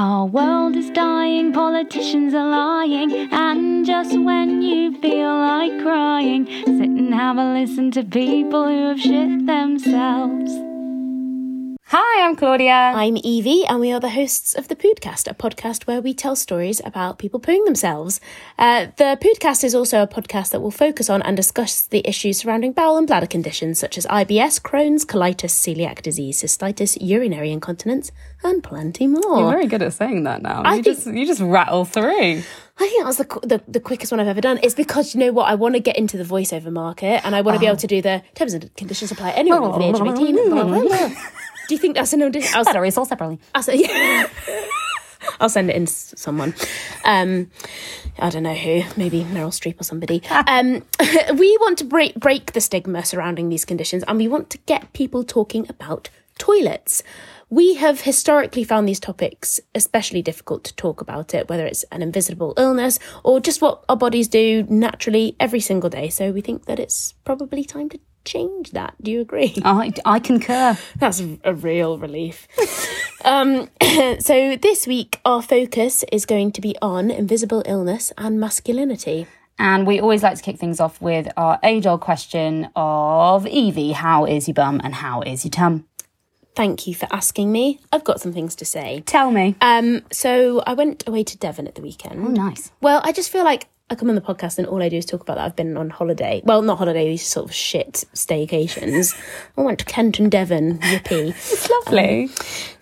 Our world is dying, politicians are lying, and just when you feel like crying, sit and have a listen to people who have shit themselves. Hi, I'm Claudia. I'm Evie, and we are the hosts of the Podcast, a podcast where we tell stories about people pooing themselves. Uh, the Podcast is also a podcast that will focus on and discuss the issues surrounding bowel and bladder conditions such as IBS, Crohn's, colitis, celiac disease, cystitis, urinary incontinence, and plenty more. You're very good at saying that now. I you think- just you just rattle through. I think that was the, the the quickest one I've ever done. It's because you know what? I want to get into the voiceover market, and I want to be able to do the terms and conditions apply anyone over the age of eighteen. Do you think that's an audition? I'll, Sorry, it's all separately. I'll, say, yeah. I'll send it in s- someone. Um, I don't know who, maybe Meryl Streep or somebody. Um, we want to break break the stigma surrounding these conditions, and we want to get people talking about toilets. We have historically found these topics especially difficult to talk about it, whether it's an invisible illness or just what our bodies do naturally every single day. So we think that it's probably time to change that. Do you agree? I, I concur. That's a real relief. um, so this week, our focus is going to be on invisible illness and masculinity. And we always like to kick things off with our age old question of Evie, how is your bum and how is your tum? Thank you for asking me. I've got some things to say. Tell me. Um, so I went away to Devon at the weekend. oh, nice. Well, I just feel like I come on the podcast and all I do is talk about that I've been on holiday. Well, not holiday, these sort of shit staycations. I went to Kent and Devon, yippee. It's lovely.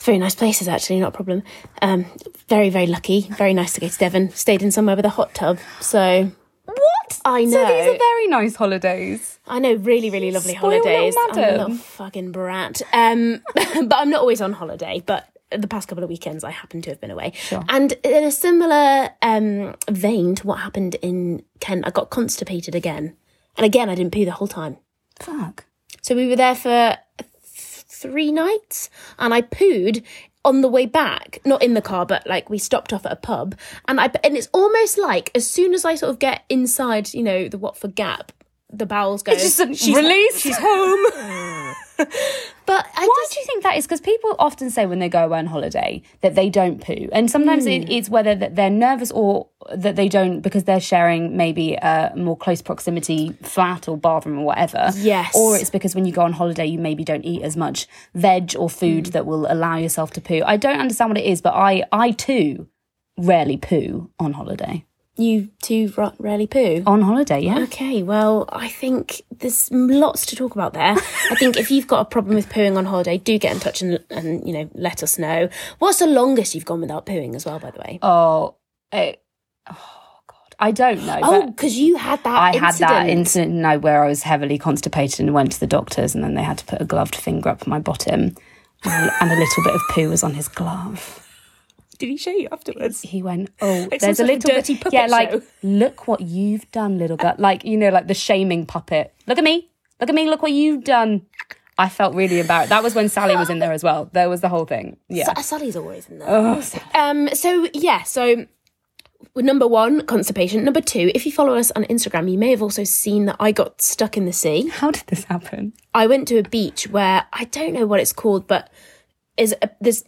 Very nice places, actually, not a problem. Um, very, very lucky. Very nice to go to Devon. Stayed in somewhere with a hot tub. So what? I So know. these are very nice holidays. I know, really, really lovely holidays. I'm a little fucking brat. Um, but I'm not always on holiday. But the past couple of weekends, I happen to have been away. And in a similar um, vein to what happened in Kent, I got constipated again. And again, I didn't poo the whole time. Fuck. So we were there for th- three nights, and I pooed on the way back, not in the car, but like we stopped off at a pub, and I and it's almost like as soon as I sort of get inside, you know, the Watford Gap, the bowels go. just a she's, release. She's home. but I Why just do you think that is? Because people often say when they go away on holiday that they don't poo, and sometimes Hmm. it, it's whether that they're nervous or that they don't because they're sharing maybe a more close proximity flat or bathroom or whatever. Yes. Or it's because when you go on holiday, you maybe don't eat as much veg or food Hmm. that will allow yourself to poo. I don't understand what it is, but I I too rarely poo on holiday. You two ra- rarely poo. On holiday, yeah. Okay, well, I think there's lots to talk about there. I think if you've got a problem with pooing on holiday, do get in touch and, and you know let us know. What's the longest you've gone without pooing as well, by the way? Oh, it, oh God, I don't know. Oh, because you had that. I incident. had that incident no, where I was heavily constipated and went to the doctors, and then they had to put a gloved finger up my bottom, and, and a little bit of poo was on his glove. Did he show you afterwards? He went, "Oh, It there's sounds a like a little dirty bit, puppet yeah, like show." look what you've done, little girl, like you know, like the shaming puppet. Look at me, look at me, look what you've done." I felt really embarrassed. That was when Sally was in there as well. There was the whole thing. Yeah. Sa- Sally's always in there. Um. So yeah. So number one, constipation. Number two, if you follow us on Instagram, you may have also seen that I got stuck in the sea. How did this happen? I went to a beach where I don't know what it's called, but is a, there's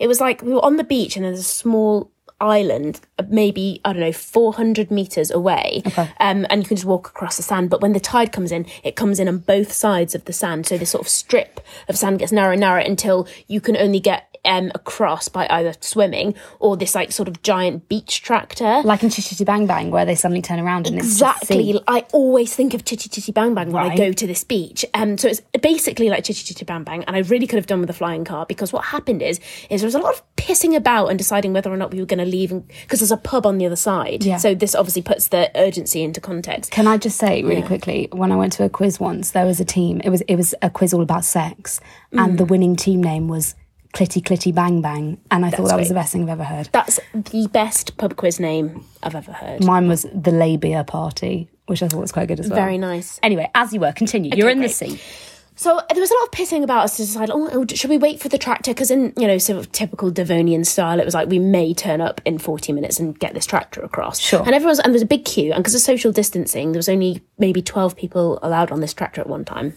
it was like we were on the beach and there's a small island, uh, maybe I don't know, four hundred meters away, um, and you can just walk across the sand. But when the tide comes in, it comes in on both sides of the sand, so this sort of strip of sand gets narrower and narrower until you can only get um, across by either swimming or this like sort of giant beach tractor. Like in Chitty Bang Bang, where they suddenly turn around and it's Exactly. I always think of Chitty Chitty Bang Bang when I go to this beach. Um, so it's basically like Chitty Chitty Bang Bang, and I really could have done with a flying car because what happened is, is there was a lot of pissing about and deciding whether or not we were going to leave because there's a pub on the other side. Yeah. So this obviously puts the urgency into context. Can I just say really quickly? When I went to a quiz once, there was a team. It was it was a quiz all about sex, and the mm. winning team name was Clitty Clitty Bang Bang, and I thought that was the best thing I've ever heard. That's the best pub quiz name I've ever heard. Mine was the labia party, which I thought was quite good as well. Very nice. Anyway, as you were, continue. You're in great. the sea. So there was a lot of pissing about us to decide, oh, oh, should we wait for the tractor? Because in, you know, sort of typical Devonian style, it was like we may turn up in 40 minutes and get this tractor across. Sure. And everyone's, and there's a big queue. And because of social distancing, there was only maybe 12 people allowed on this tractor at one time.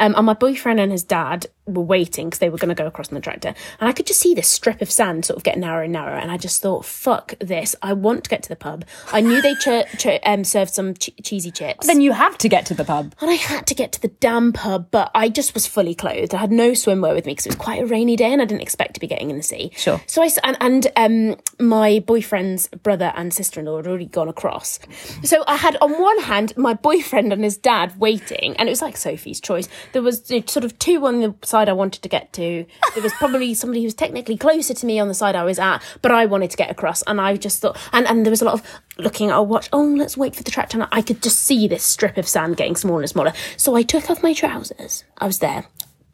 Um, and my boyfriend and his dad were waiting because they were going to go across on the tractor, and I could just see this strip of sand sort of get narrower and narrower, and I just thought, "Fuck this! I want to get to the pub." I knew they ch- ch- um, served some che- cheesy chips. Then you have to get to the pub. And I had to get to the damn pub, but I just was fully clothed. I had no swimwear with me because it was quite a rainy day and I didn't expect to be getting in the sea. Sure. So I, and, and um my boyfriend's brother and sister in law had already gone across. So I had on one hand my boyfriend and his dad waiting, and it was like Sophie's choice. There was sort of two on the side I wanted to get to. There was probably somebody who was technically closer to me on the side I was at, but I wanted to get across, and I just thought, and and there was a lot of looking at a watch. Oh, let's wait for the tractor. And I could just see this strip of sand getting smaller and smaller. So I took off my trousers. I was there.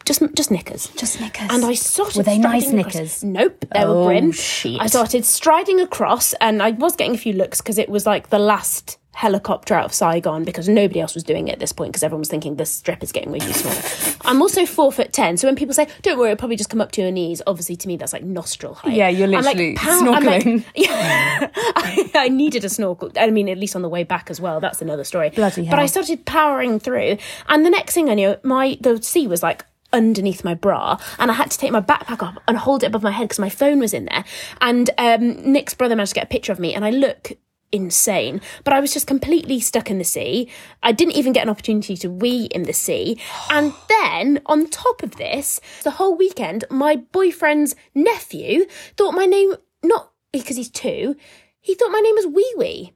Just, just knickers. Just knickers. And I started. Were they nice striding across- knickers? Nope, they Oh, were grim. shit. I started striding across, and I was getting a few looks because it was like the last helicopter out of Saigon because nobody else was doing it at this point because everyone was thinking this strip is getting way too small. I'm also four foot ten, so when people say "Don't worry, it'll probably just come up to your knees," obviously to me that's like nostril height. Yeah, you're I'm like, literally I'm like- snorkeling. yeah, I, I needed a snorkel. I mean, at least on the way back as well. That's another story. Bloody hell! But I started powering through, and the next thing I knew, my the sea was like underneath my bra and I had to take my backpack off and hold it above my head because my phone was in there and um, Nick's brother managed to get a picture of me and I look insane. But I was just completely stuck in the sea. I didn't even get an opportunity to wee in the sea. And then on top of this the whole weekend my boyfriend's nephew thought my name not because he's two he thought my name was Wee Wee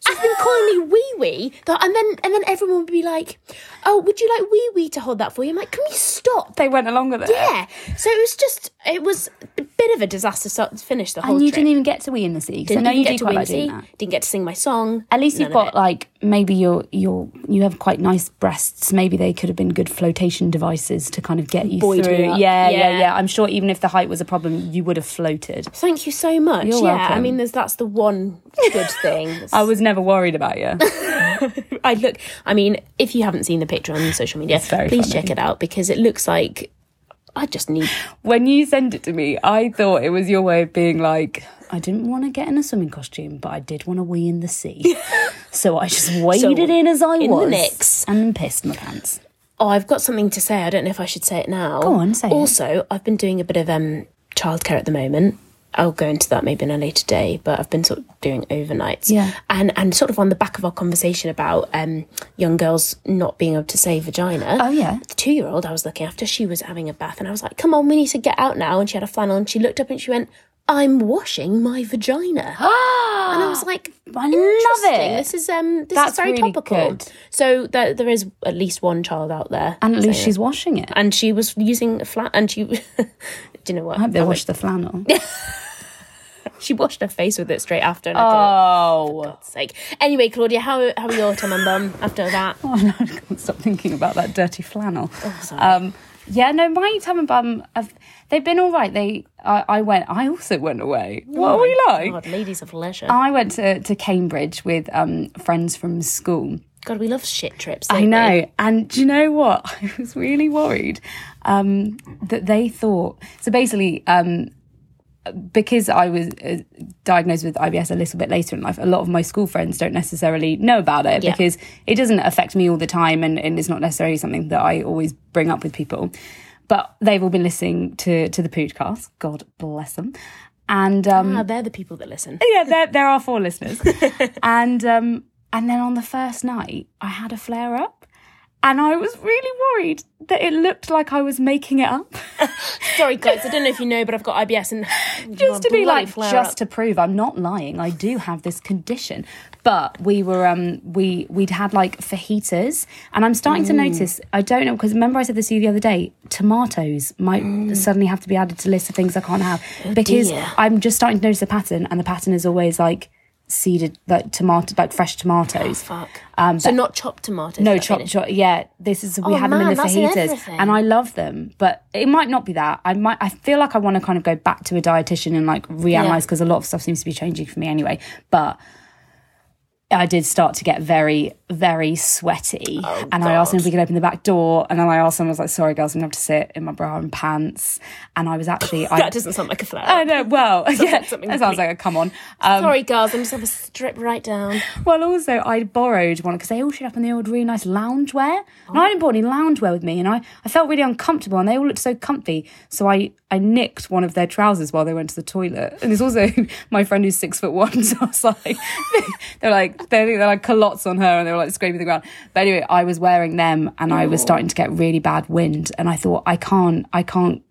so he's been calling me ah. wee wee, and then and then everyone would be like, "Oh, would you like wee wee to hold that for you?" I'm like, "Can we stop?" They went along with it. Yeah. So it was just, it was a bit of a disaster start to finish the whole And you trip. didn't even get to wee in the sea. Didn't I know you get to win like doing sea. Didn't get to sing my song. At least you've got like maybe you're you're you have quite nice breasts. Maybe they could have been good flotation devices to kind of get you Buoyed me through. Yeah, yeah, Yeah. yeah, I'm sure even if the height was a problem, you would have floated. Thank you so much. You're yeah, I mean, there's that's the one good thing. I was never worried about you. I look. I mean, if you haven't seen the picture on social media, please funny. check it out because it looks like I just need. when you sent it to me, I thought it was your way of being like, I didn't want to get in a swimming costume, but I did want to wee in the sea. so I just waded in as I in the was mix. and pissed my pants. Oh, I've got something to say. I don't know if I should say it now. Go on, say it. Also, I've been doing a bit of um childcare at the moment. I'll go into that maybe in a later day, but I've been sort of doing overnights. Yeah. And and sort of on the back of our conversation about um young girls not being able to say vagina. Oh, yeah. The two year old I was looking after, she was having a bath and I was like, Come on, we need to get out now and she had a flannel and she looked up and she went, I'm washing my vagina. and I was like, I love it. This is um this That's is very really topical. good. So there, there is at least one child out there. And at least she's washing it. and she was using a flat and she do you know what I hope they I washed the flannel. she washed her face with it straight after and I thought Oh. God's sake anyway Claudia how how are your Tom and Bum after that Oh, no, I can't stop thinking about that dirty flannel. sorry. Um, yeah, no, my Tom and Bum, have, they've been all right. They, I, I went, I also went away. What were we like? God ladies of leisure I went to, to Cambridge with um, friends from school. God we love shit trips I don't we? know. And do you know what? I was really worried um, that they thought. So basically, um, because I was uh, diagnosed with IBS a little bit later in life, a lot of my school friends don't necessarily know about it Yeah. because it doesn't affect me all the time and, and it's not necessarily something that I always bring up with people. But they've all been listening to, to the podcast. God bless them. And um, ah, they're the people that listen yeah, there there are four listeners, and um, and then on the first night, I had a flare up, and I was really worried that it looked like I was making it up, sorry guys I don't know if you know but I've got IBS and just to be like, just up. to prove I'm not lying. I do have this condition, but we were um we we'd had like fajitas, and I'm starting to notice. I don't know because remember I said this to you the other day. Tomatoes might suddenly have to be added to the list of things I can't have because dear. I'm just starting to notice a pattern, and the pattern is always like seeded like tomato like fresh tomatoes. fuck Um, so not chopped tomatoes No, that chop. Yeah, this is we Oh, have them in man, the in fajitas, and I love them. But it might not be that. I might. I feel like I want to kind of go back to a dietitian and like reanalyze Yeah. because a lot of stuff seems to be changing for me anyway. But I did start to get very, very sweaty. Oh, and I asked him if God. we could open the back door. And then I asked him, I was like, sorry, girls, I'm going to have to sit in my bra and pants. And I was actually. I, That doesn't sound like a flare. I know, well, yeah, like something that sounds like a come on. Um, Sorry, girls, I'm just gonna strip right down. well, also, I borrowed one because they all showed up in the old really nice loungewear. And I didn't brought any loungewear with me. And I, I felt really uncomfortable and they all looked so comfy. So I, I nicked one of their trousers while they went to the toilet. And it's also my friend who's six foot one. So I was like, they're like, they're, they're like culottes on her and they were like scraping the ground. But anyway, I was wearing them and I was starting to get really bad wind. And I thought, I can't, I can't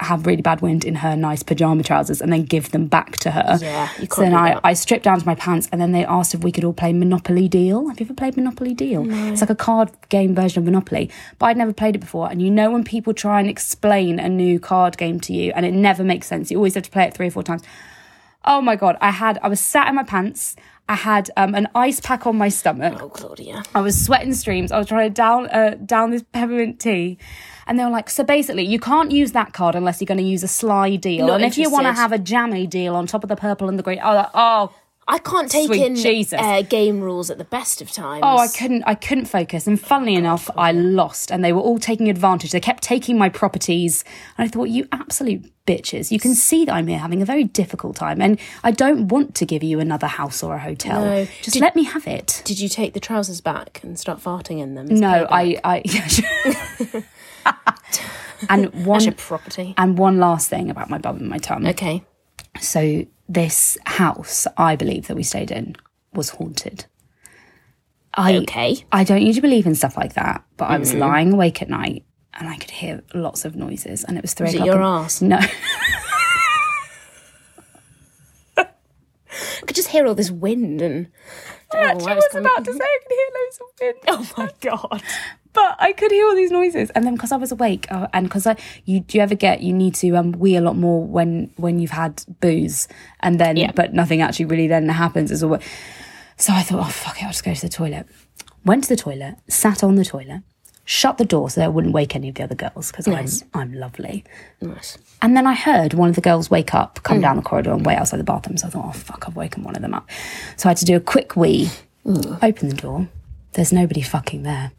have really bad wind in her nice pajama trousers and then give them back to her. Yeah, you So then I. I stripped down to my pants and then they asked if we could all play Monopoly Deal. Have you ever played Monopoly Deal? It's like a card game version of Monopoly, but I'd never played it before. And you know when people try and explain a new card game to you and it never makes sense, you always have to play it three or four times. Oh my god, I had I was sat in my pants. I had um, an ice pack on my stomach. Oh, Claudia. I was sweating streams. I was trying to down uh, down this peppermint tea, and they were like, "So basically, you can't use that card unless you're going to use a sly deal, Not and if you want to have a jammy deal on top of the purple and the green, oh, oh, I can't take Sweet in Jesus. Uh, game rules at the best of times. oh, I couldn't, I couldn't focus. And funnily enough, I lost, and they were all taking advantage. They kept taking my properties, and I thought, you absolute bitches! You can see that I'm here having a very difficult time, and I don't want to give you another house or a hotel. No. Just Did- let me have it. Did you take the trousers back and start farting in them? No? I, I, yeah, and one property. And one last thing about my bum and my tum. Okay. So this house, I believe that we stayed in, was haunted. I Okay. I don't usually believe in stuff like that, but I was mm-hmm. lying awake at night and I could hear lots of noises, and it was three Was it o'clock. your in- arse? No, I could just hear all this wind and. I actually was about to say I could hear loads of wind. Oh my god. but I could hear all these noises, and then because I was awake, uh, and because I, you do you ever get you need to um wee a lot more when when you've had booze, and then Yeah. but nothing actually really then happens as well. So I thought, oh fuck it, I'll just go to the toilet. Went to the toilet, sat on the toilet, shut the door so that I wouldn't wake any of the other girls because Nice. I'm I'm lovely. Nice. And then I heard one of the girls wake up, come mm. down the corridor, and wait outside the bathroom. So I thought, oh fuck, I've woken one of them up. So I had to do a quick wee, open the door. There's nobody fucking there.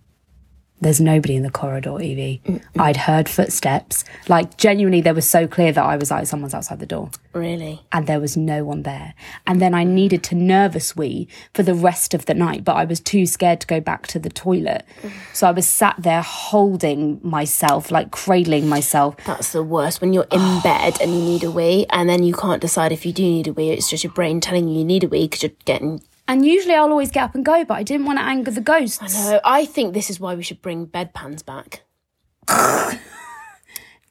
There's nobody in the corridor, Evie. Mm, mm. I'd heard footsteps. Like, genuinely, they were so clear that I was like, someone's outside the door. Really? And there was no one there. And then I needed to nervous wee for the rest of the night, but I was too scared to go back to the toilet. Mm. So I was sat there holding myself, like cradling myself. That's the worst when you're in bed and you need a wee, and then you can't decide if you do need a wee. It's just your brain telling you you need a wee because you're getting. And usually I'll always get up and go, but I didn't want to anger the ghosts. No, I think this is why we should bring bedpans back.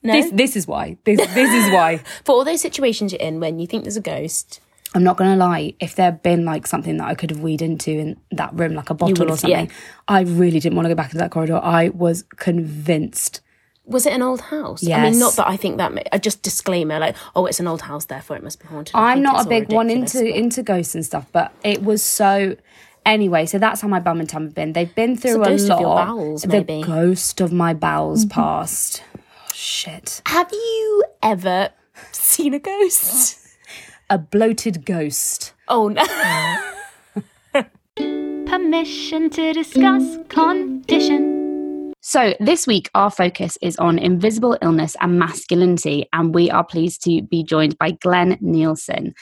no, This this is why. This this is why. for all those situations you're in when you think there's a ghost. I'm not gonna lie. If there'd been like something that I could have weed into in that room, like a bottle or something, yeah. I really didn't want to go back into that corridor. I was convinced. Was it an old house? Yeah. I mean, not that I think that. ma- uh, Just disclaimer, like, oh, it's an old house, therefore it must be haunted. I I'm not a big one into but- into ghosts and stuff, but it was so. Anyway, so that's how my bum and tum have been. They've been through the a ghost lot. of your bowels, the maybe. Mm-hmm. ghost of my bowels passed. Oh, shit. Have you ever seen a ghost? A bloated ghost. Oh no! Permission to discuss condition. So, this week, our focus is on invisible illness and masculinity, and we are pleased to be joined by Glen Neilson.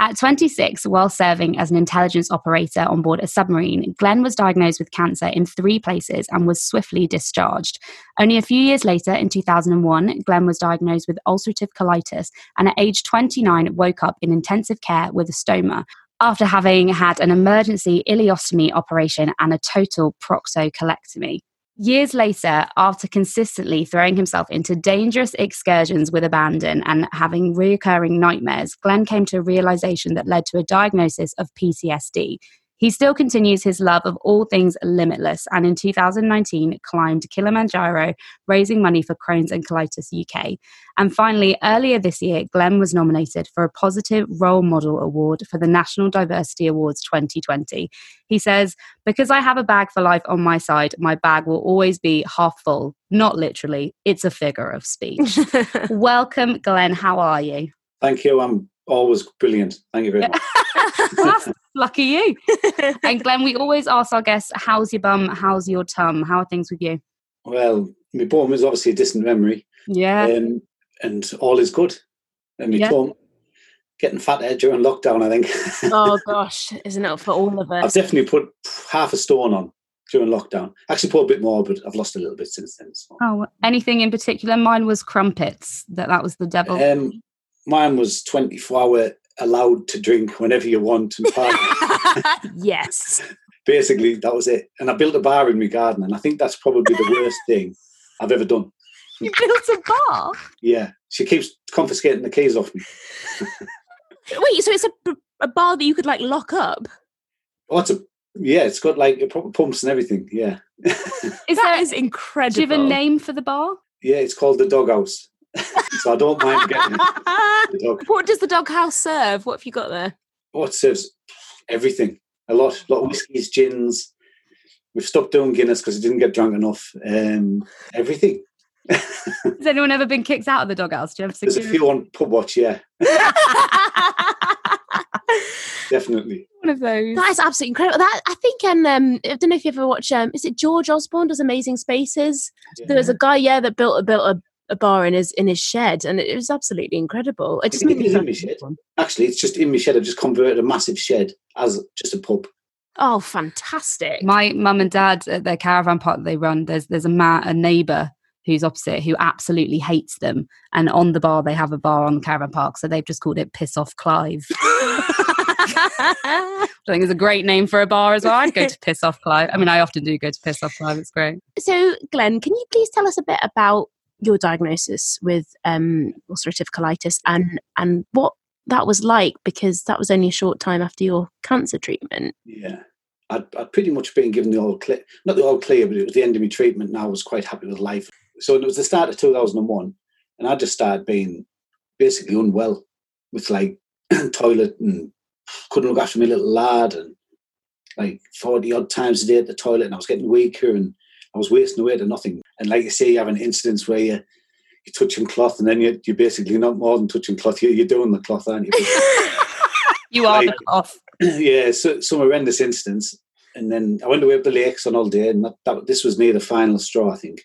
At 26, while serving as an intelligence operator on board a submarine, Glen was diagnosed with cancer in three places and was swiftly discharged. Only a few years later, in 2001, Glen was diagnosed with ulcerative colitis and at age 29 woke up in intensive care with a stoma after having had an emergency ileostomy operation and a total proctocolectomy. Years later, after consistently throwing himself into dangerous excursions with abandon and having reoccurring nightmares, Glen came to a realization that led to a diagnosis of PTSD. He still continues his love of all things limitless and in 2019 climbed Kilimanjaro, raising money for Crohn's and Colitis UK. And finally, earlier this year, Glen was nominated for a Positive Role Model Award for the National Diversity Awards 2020. He says, Because I have a bag for life on my side, my bag will always be half full. Not literally, it's a figure of speech. Welcome, Glen. How are you? Thank you. I'm always brilliant. Thank you very much. That's lucky you. and Glen, we always ask our guests, "How's your bum? How's your tum? How are things with you?" Well, my bum is obviously a distant memory, Yeah. um, and all is good. And my Yeah. tum, getting fatter during lockdown, I think. oh gosh, isn't it for all of us? I've definitely put half a stone on during lockdown. Actually, put a bit more, but I've lost a little bit since then. So. Oh, anything in particular? Mine was crumpets. That that was the devil. Um, mine was 24 hour allowed to drink whenever you want and party. yes. Basically, that was it. And I built a bar in my garden, and I think that's probably the worst thing I've ever done. You built a bar. Yeah, she keeps confiscating the keys off me. Wait, so it's a, a bar that you could like lock up? Oh, it's a yeah, it's got like proper pumps and everything. Yeah, is That there? is incredible. do you have a name for the bar? yeah, it's called the doghouse. So I don't mind getting the dog. what does the doghouse serve? What have you got there? Oh, it serves everything. A lot, lot of whiskies, gins. We've stopped doing Guinness because it didn't get drunk enough. Um, everything. Has anyone ever been kicked out of the doghouse? Do you have There's a security? few on pub watch. Yeah, definitely. One of those. That is absolutely incredible. That I think, um, um, I don't know if you ever watch. Um, is it George Osborne does Amazing Spaces? There was a guy, yeah, that built a built a, a bar in his in his shed, and it was absolutely incredible. It just It made in feel my shed. Actually, it's just in my shed. I've just converted a massive shed as just a pub. Oh, fantastic! My mum and dad at their caravan park that they run, there's there's a ma- a neighbour who's opposite who absolutely hates them. And on the bar they have a bar on the caravan park, so they've just called it Piss Off Clive. I think it's a great name for a bar as well. I'd go to Piss Off Clive. I mean, I often do go to Piss Off Clive. It's great. so, Glen, can you please tell us a bit about your diagnosis with um, ulcerative colitis and and what that was like? Because that was only a short time after your cancer treatment. Yeah. I'd, I'd pretty much been given the all clear, not the all clear, but it was the end of my treatment and I was quite happy with life. So it was the start of 2001 and I just started being basically unwell with like toilet and couldn't look after my little lad and like 40 odd times a day at the toilet and I was getting weaker and I was wasting away to nothing. And like you say, you have an incidents where you, you're touching cloth and then you, you're basically not more than touching cloth, you're, you're doing the cloth, aren't you? You are Like- the off. yeah, so, some horrendous instance. And then I went away up the lakes on all day, and that, that this was near the final straw, I think.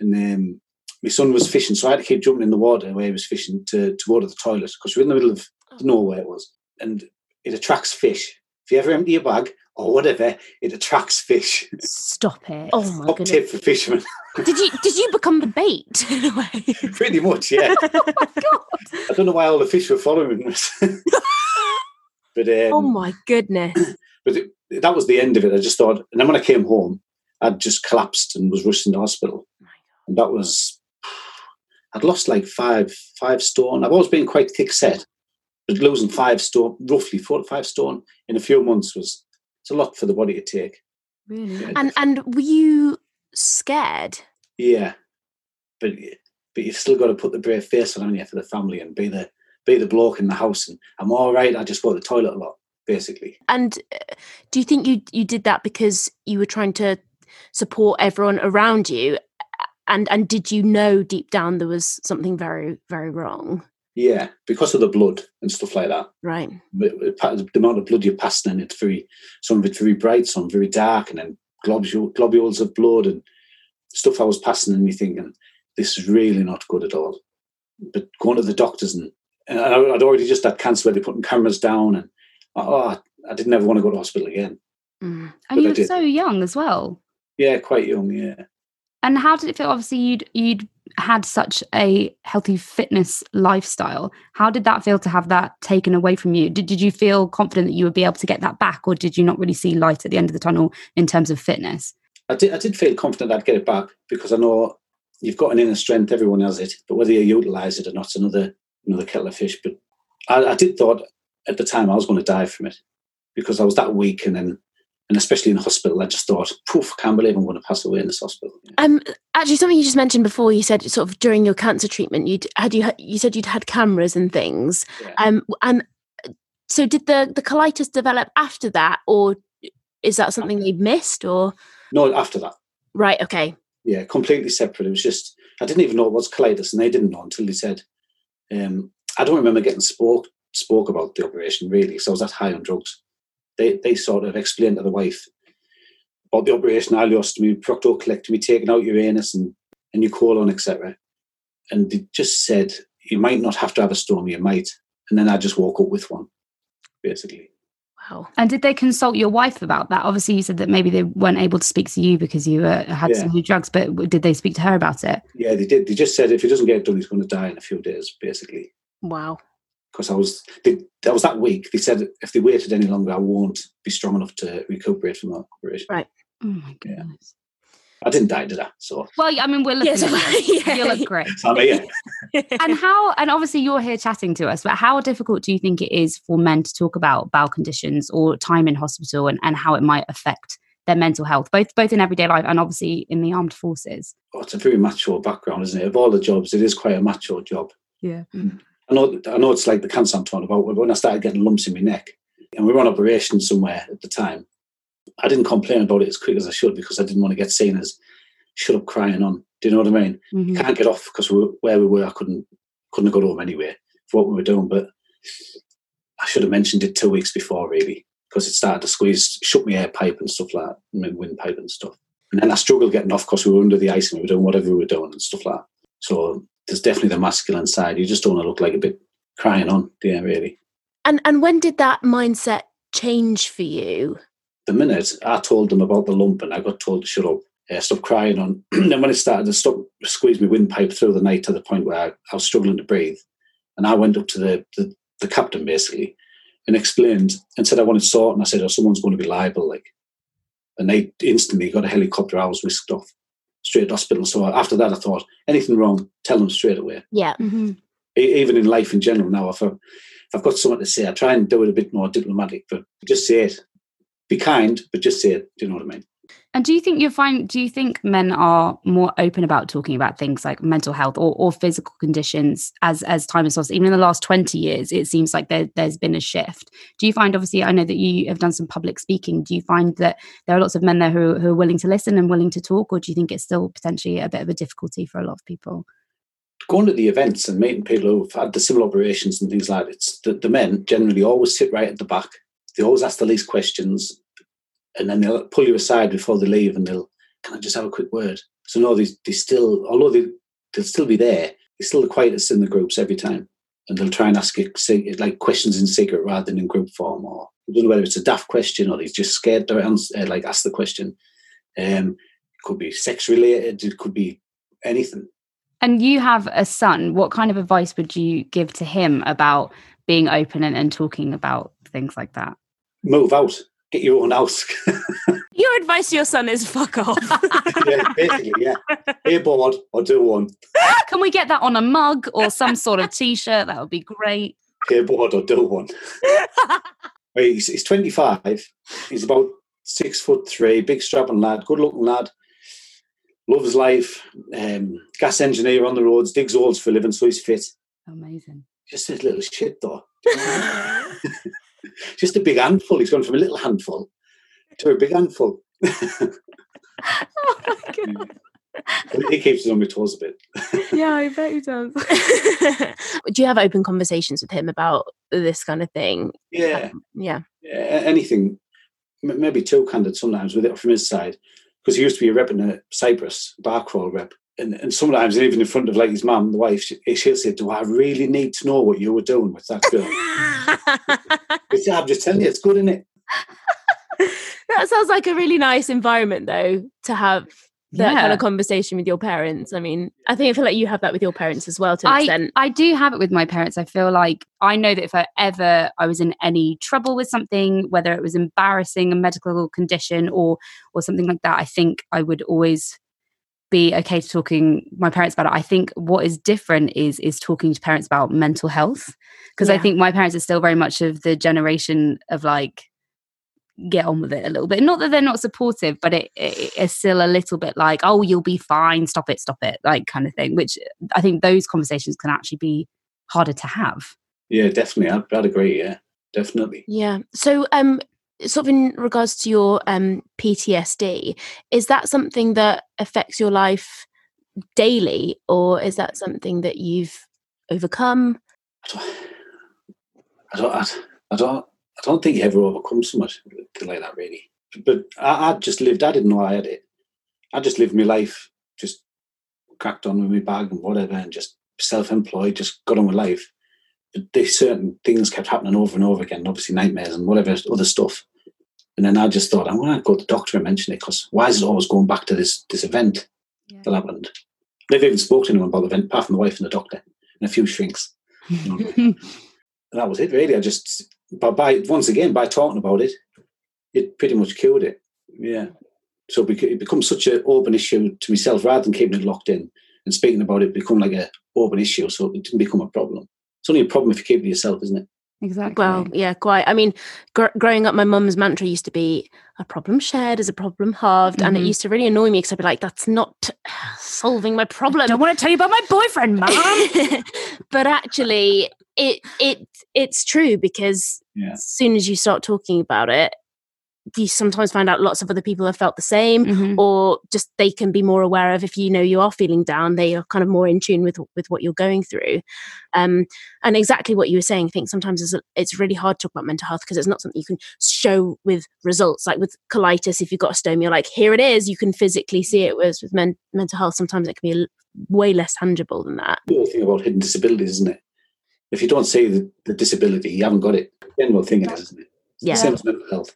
And um, my son was fishing, so I had to keep jumping in the water where he was fishing to, to go to the toilet because we're in the middle of nowhere it was, and it attracts fish. If you ever empty your bag or whatever, it attracts fish. Stop it. Oh my Top goodness! tip for fishermen, Did you did you become the bait in a way? pretty much. Yeah, oh my god. I don't know why all the fish were following us, but um, oh my goodness! but it, that was the end of it. I just thought, and then when I came home, I'd just collapsed and was rushed into hospital. And that was, I'd lost like five five stone. I've always been quite thick set, but losing five stone, roughly four to five stone in a few months was it's a lot for the body to take. Really? Yeah, And and were you scared? yeah. but but you've still got to put the brave face on, haven't you, for the family and be the be the bloke in the house. And I'm all right. I just go to the toilet a lot, basically. And uh, do you think you you did that because you were trying to support everyone around you? And and did you know deep down there was something very very wrong? Yeah, because of the blood and stuff like that. Right. the the amount of blood you're passing in, it's very, some of it's very bright, some very dark, and then globule, globules of blood and stuff I was passing in me thinking, this is really not good at all. But going to the doctors and, and I- I'd already just had cancer where they're putting cameras down and, oh, I didn't ever want to go to hospital again. Mm. And But you were so young as well. Yeah, quite young, yeah. And how did it feel? Obviously, you'd you'd had such a healthy fitness lifestyle. How did that feel to have that taken away from you? Did, did you feel confident that you would be able to get that back, or did you not really see light at the end of the tunnel in terms of fitness? I did, I did feel confident I'd get it back because I know you've got an inner strength, everyone has it, but whether you utilise it or not, another another kettle of fish. But I, I did thought at the time I was going to die from it because I was that weak, and then and especially in the hospital, I just thought, poof, I can't believe I'm going to pass away in this hospital. Um, actually, something you just mentioned before. You said sort of during your cancer treatment, you'd had you you said you'd had cameras and things. Yeah. Um, and so did the the colitis develop after that, or is that something they missed? Or No, after that, right? Okay. yeah, completely separate. It was just I didn't even know it was colitis, and they didn't know until they said. Um, I don't remember getting spoke spoke about the operation really, because I was that high on drugs. They they sort of explained to the wife about the operation, I lost ileostomy, proctocolectomy, taking out your anus and, and your colon, etc. And they just said, you might not have to have a stoma, you might. And then I just woke up with one, basically. Wow. And did they consult your wife about that? Obviously, you said that maybe they weren't able to speak to you because you uh, had Yeah. some new drugs, but did they speak to her about it? Yeah, they did. They just said if he doesn't get it done, he's going to die in a few days, basically. Wow. Because I was, they, that was that week. They said if they waited any longer, I won't be strong enough to recuperate from that operation. Right. Oh my Yeah. goodness. I didn't die, did I? So, Well, I mean, we're looking Yes, at you. yeah. You look great. I mean, yeah. and how and obviously you're here chatting to us but how difficult do you think it is for men to talk about bowel conditions or time in hospital and, and how it might affect their mental health both both in everyday life and obviously in the armed forces oh, it's a very macho background, isn't it? Of all the jobs, it is quite a macho job. yeah mm. I know, I know it's like the cancer I'm talking about. When I started getting lumps in my neck, and we were on operation somewhere at the time, I didn't complain about it as quick as I should because I didn't want to get seen as shut up crying on. Do you know what I mean? Mhm. Can't get off because we, where we were, I couldn't couldn't have got home anyway for what we were doing. But I should have mentioned it two weeks before, really, because it started to squeeze, shut my air pipe and stuff like that, my windpipe and stuff. And then I struggled getting off because we were under the ice and we were doing whatever we were doing and stuff like that. So there's definitely the masculine side. You just don't want to look like a bit crying on, yeah, really. And and when did that mindset change for you? The minute I told them about the lump and I got told to shut up, uh, stop crying on, then when it started to stop, squeeze my windpipe through the night to the point where I, I was struggling to breathe, and I went up to the, the, the captain basically and explained and said I wanted sort, and I said, oh, someone's going to be liable, like. And they instantly got a helicopter. I was whisked off straight to hospital. So after that, I thought anything wrong, tell them straight away. Yeah. Mhm. E- even in life in general now, if, I, if I've got something to say, I try and do it a bit more diplomatic, but just say it. Be kind, but just say it. Do you know what I mean? And do you think you find do you think men are more open about talking about things like mental health or, or physical conditions as as time has passed even in the last 20 years it seems like there, there's been a shift. Do you find obviously i know that you have done some public speaking. Do you find that there are lots of men there who, who are willing to listen and willing to talk or do you think it's still potentially a bit of a difficulty for a lot of people? Going to the events and meeting people who've had the similar operations and things like that, it's the, the men generally always sit right at the back. They always ask the least questions and then they'll pull you aside before they leave and they'll, can I just have a quick word? So no, they, they still, although they, they'll still be there, they're still the quietest in the groups every time. And they'll try and ask you like questions in secret rather than in group form or I don't know whether it's a daft question or they're just scared to answer, uh, like ask the question. Um, it could be sex related, it could be anything. and you have a son what kind of advice would you give to him about being open and, and talking about things like that Move out, get your own house. Your advice to your son is fuck off. yeah, basically, yeah. Be bored or do one. can we get that on a mug or some sort of t-shirt that would be great Be bored or do one. Wait, he's, he's 25. He's about six foot three, big strapping lad, good looking lad. Loves life. Um, gas engineer on the roads, digs holes for a living, so he's fit. amazing Just a little shit though. Just a big handful. He's gone from a little handful to a big handful. oh my god he keeps us on my toes a bit. yeah i bet he does Do you have open conversations with him about this kind of thing? Yeah. Yeah. uh, anything, m- maybe too candid sometimes with it from his side, because he used to be a rep in uh, Cyprus, bar crawl rep. And, and sometimes, even in front of like his mum, the wife, she, she'll say, Do I really need to know what you were doing with that girl? I say, I'm just telling you, it's good, isn't it? that sounds like a really nice environment though to have that kind of conversation with your parents. I mean, I think I feel like you have that with your parents as well to an I, extent. I do have it with my parents. I feel like I know that if I ever I was in any trouble with something, whether it was embarrassing, a medical condition, or or something like that, I think I would always be okay to talking my parents about it. I think what is different is is talking to parents about mental health because I think my parents are still very much of the generation of like get on with it a little bit. Not that they're not supportive, but it, it it's still a little bit like, oh, you'll be fine, stop it, stop it, like kind of thing. Which I think those conversations can actually be harder to have. Yeah, definitely. I'd, I'd agree. Yeah, definitely. Yeah. So, um, sort of in regards to your um PTSD, is that something that affects your life daily, or is that something that you've overcome? I don't, I don't, I don't, I don't think you ever overcome so much like that, really. But I, I just lived. I didn't know I had it. I just lived my life, just cracked on with my bag and whatever, and just self-employed, just got on with life. There's certain things kept happening over and over again. Obviously, nightmares and whatever other stuff. And then I just thought, I'm going to go to the doctor and mention it because why is it always going back to this this event Yeah. that happened? Never even spoke to anyone about the event, apart from the wife and the doctor and a few shrinks. and that was it, really. I just, but by once again, by talking about it, it pretty much cured it. Yeah. So it becomes such an open issue to myself rather than keeping it locked in and speaking about it, become like a open issue. So it didn't become a problem. It's only a problem if you keep it to yourself, isn't it? exactly. Well, yeah, quite. I mean, gr- growing up, my mum's mantra used to be a problem shared is a problem halved. And it Mhm. used to really annoy me because I'd be like, that's not solving my problem. I don't want to tell you about my boyfriend, mum. but actually, it it it's true because Yeah. as soon as you start talking about it, you sometimes find out lots of other people have felt the same Mhm. or just they can be more aware of if you know you are feeling down they are kind of more in tune with with what you're going through um and exactly what you were saying i think sometimes it's, it's really hard to talk about mental health because it's not something you can show with results like with colitis if you've got a stoma you're like here it is you can physically see it whereas with men- mental health sometimes it can be a l- way less tangible than that The whole thing about hidden disabilities, isn't it? If you don't say the, the disability, you haven't got it. General thing it is, isn't it? yeah Same as mental health.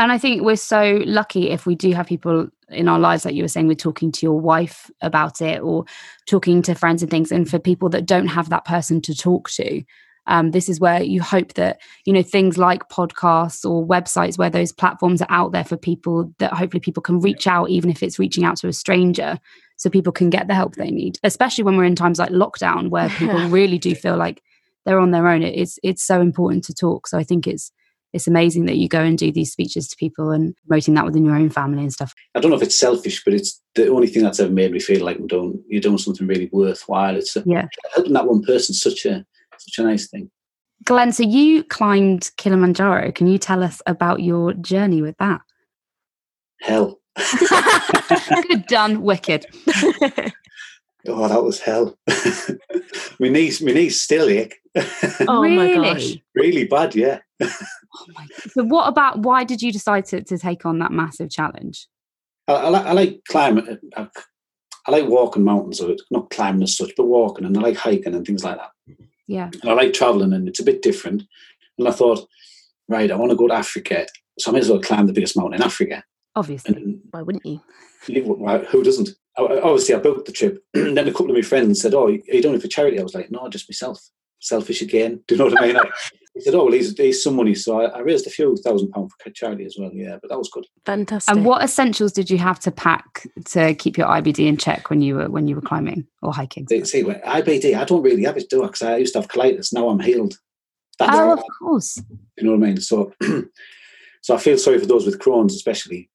And I think we're so lucky if we do have people in our lives, like you were saying, we're talking to your wife about it or talking to friends and things. And for people that don't have that person to talk to, um, this is where you hope that, you know, things like podcasts or websites where those platforms are out there for people that hopefully people can reach out, even if it's reaching out to a stranger, so people can get the help they need, especially when we're in times like lockdown where people really do feel like they're on their own. It's it's so important to talk. So I think it's it's amazing that you go and do these speeches to people and promoting that within your own family and stuff. I don't know if it's selfish, but it's the only thing that's ever made me feel like I'm doing you're doing something really worthwhile. It's a, Yeah. helping that one person such a such a nice thing. Glen, so you climbed Kilimanjaro. Can you tell us about your journey with that? Hell. Good done, wicked. Oh, that was hell. my knees, my knees still ache. oh my gosh really bad, yeah. Oh so, what about why did you decide to, to take on that massive challenge? I, I, like, I like climbing. I, uh, uh, I like walking mountains, or not climbing as such, but walking, and I like hiking and things like that. Yeah. And I like traveling, and it's a bit different. And I thought, right, I want to go to Africa, so I may as well climb the biggest mountain in Africa. Obviously. And why wouldn't you who doesn't? Obviously, I booked the trip. And then a couple of my friends said, "Oh, are you doing it for charity?" I was like, "No, just myself. Selfish again." Do you know what I mean? I, he said, "Oh, well, he's, he's some money," so I, I raised a few thousand pound for charity as well. Yeah, but that was good. fantastic And what essentials did you have to pack to keep your IBD in check when you were when you were climbing or hiking? They say, well, IBD, I don't really have it, do I? Because I used to have colitis. Now I'm healed. That's Oh, all. of course. You know what I mean? So, so I feel sorry for those with Crohn's, especially.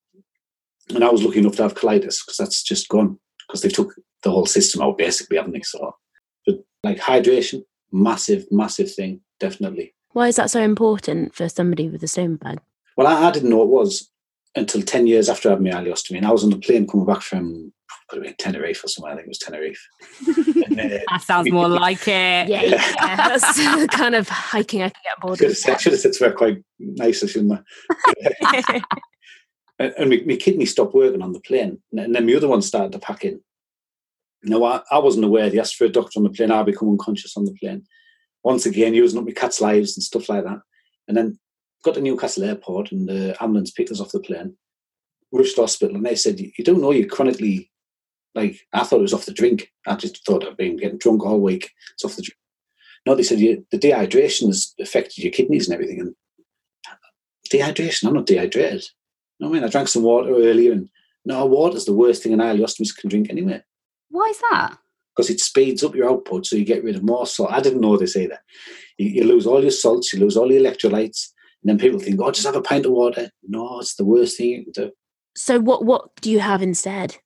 And I was lucky enough to have colitis because that's just gone because they took the whole system out, basically, haven't they? So, but like hydration, massive, massive thing, definitely. Why is that so important for somebody with a stoma bag Well, I, I didn't know it was until 10 years after having my ileostomy. And I was on the plane coming back from could have been Tenerife or somewhere. I think it was Tenerife. And, uh, That sounds more like it. yeah, yeah that's the kind of hiking i can get bored should have with should have said somewhere quite nicer, shouldn't I? and, and my, my kidney stopped working on the plane, and, and then the other one started to pack in. No, I, I wasn't aware. They asked for a doctor on the plane. I become unconscious on the plane. Once again, using up my cat's lives and stuff like that. And then got to Newcastle Airport, and the ambulance picked us off the plane. Rushed to hospital, and they said, "You don't know you're chronically." Like I thought it was off the drink. I just thought I'd been getting drunk all week. It's off the drink. No, they said the dehydration has affected your kidneys and everything. And dehydration, I'm not dehydrated. Know I mean? I drank some water earlier, and no, water's the worst thing an ileostomist can drink anyway Why is that? Because it speeds up your output, so you get rid of more salt. I didn't know this either. You, you lose all your salts, you lose all your electrolytes, and then people think, "Oh, just have a pint of water." No, it's the worst thing you can do. so what what do you have instead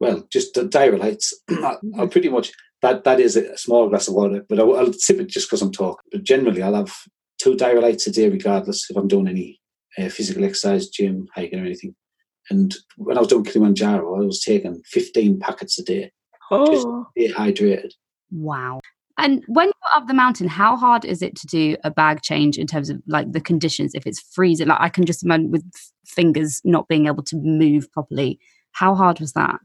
Well, just the Dioralytes. I, I pretty much that that is a small glass of water, but I'll, I'll sip it just because I'm talking. But generally, I'll have two Dioralytes a day, regardless if I'm doing any uh, physical exercise, gym, hiking, or anything. And when I was doing Kilimanjaro, I was taking 15 packets a day, oh dehydrated. Wow. And when you're up the mountain, how hard is it to do a bag change in terms of like the conditions? If it's freezing, like I can just imagine with fingers not being able to move properly. How hard was that?